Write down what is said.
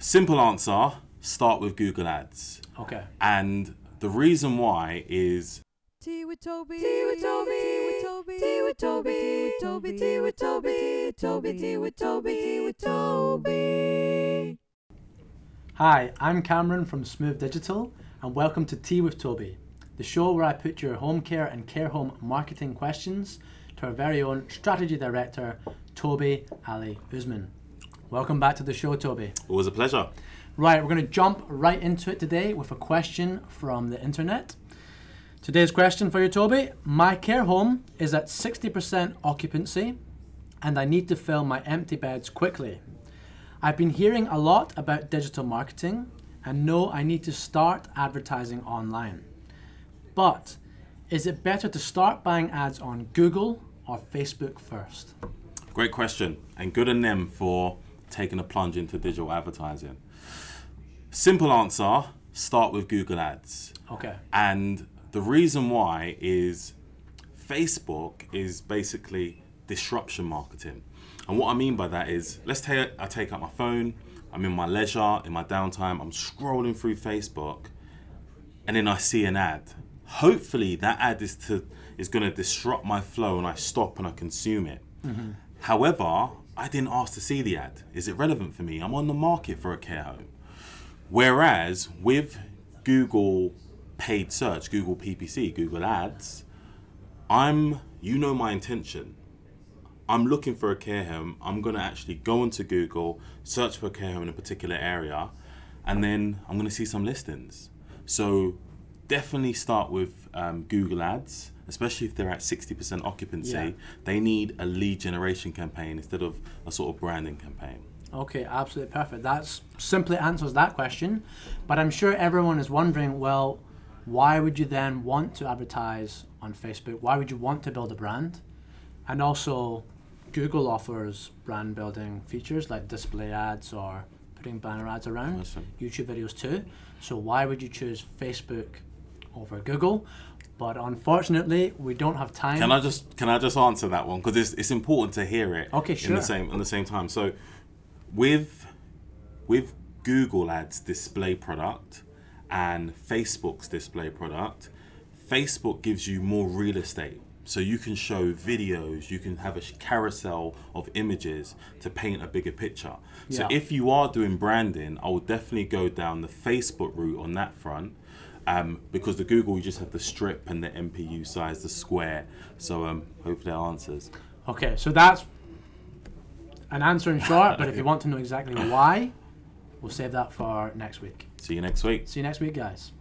Simple answer start with Google Ads. Okay. And the reason why is. Tea with Toby. Tea with Toby. Tea with Toby. Tea with Toby. Tea with Toby. Tea with Toby. Hi, I'm Cameron from Smooth Digital, and welcome to Tea with Toby, the show where I put your home care and care home marketing questions to our very own strategy director, Toby Ali Usman. Welcome back to the show, Toby. it was a pleasure. Right, we're going to jump right into it today with a question from the internet. Today's question for you, Toby. My care home is at 60% occupancy and I need to fill my empty beds quickly. I've been hearing a lot about digital marketing and know I need to start advertising online. But is it better to start buying ads on Google or Facebook first? Great question, and good on them for taking a plunge into digital advertising. Simple answer start with Google Ads. Okay. And the reason why is Facebook is basically disruption marketing. And what I mean by that is, let's take I take out my phone, I'm in my leisure, in my downtime, I'm scrolling through Facebook, and then I see an ad. Hopefully that ad is to is gonna disrupt my flow and I stop and I consume it. Mm-hmm. However, I didn't ask to see the ad. Is it relevant for me? I'm on the market for a care home. Whereas with Google paid search, Google PPC, Google Ads, I'm you know my intention. I'm looking for a care home. I'm gonna actually go onto Google, search for a care home in a particular area, and then I'm gonna see some listings. So definitely start with um, Google Ads, especially if they're at 60% occupancy. Yeah. They need a lead generation campaign instead of a sort of branding campaign. Okay, absolutely perfect. That simply answers that question. But I'm sure everyone is wondering well, why would you then want to advertise on Facebook? Why would you want to build a brand? And also, Google offers brand building features like display ads or putting banner ads around, Awesome. YouTube videos too. So, why would you choose Facebook over Google? But unfortunately, we don't have time. Can I just can I just answer that one because it's, it's important to hear it. Okay, sure. In the same in the same time. So, with with Google Ads display product and Facebook's display product, Facebook gives you more real estate. So you can show videos, you can have a carousel of images to paint a bigger picture. So if you are doing branding, I would definitely go down the Facebook route on that front. Um, because the Google you just have the strip and the MPU size, the square. So um, hopefully that answers. Okay, so that's an answer in short, but if you want to know exactly why, we'll save that for next week. See you next week. See you next week, guys.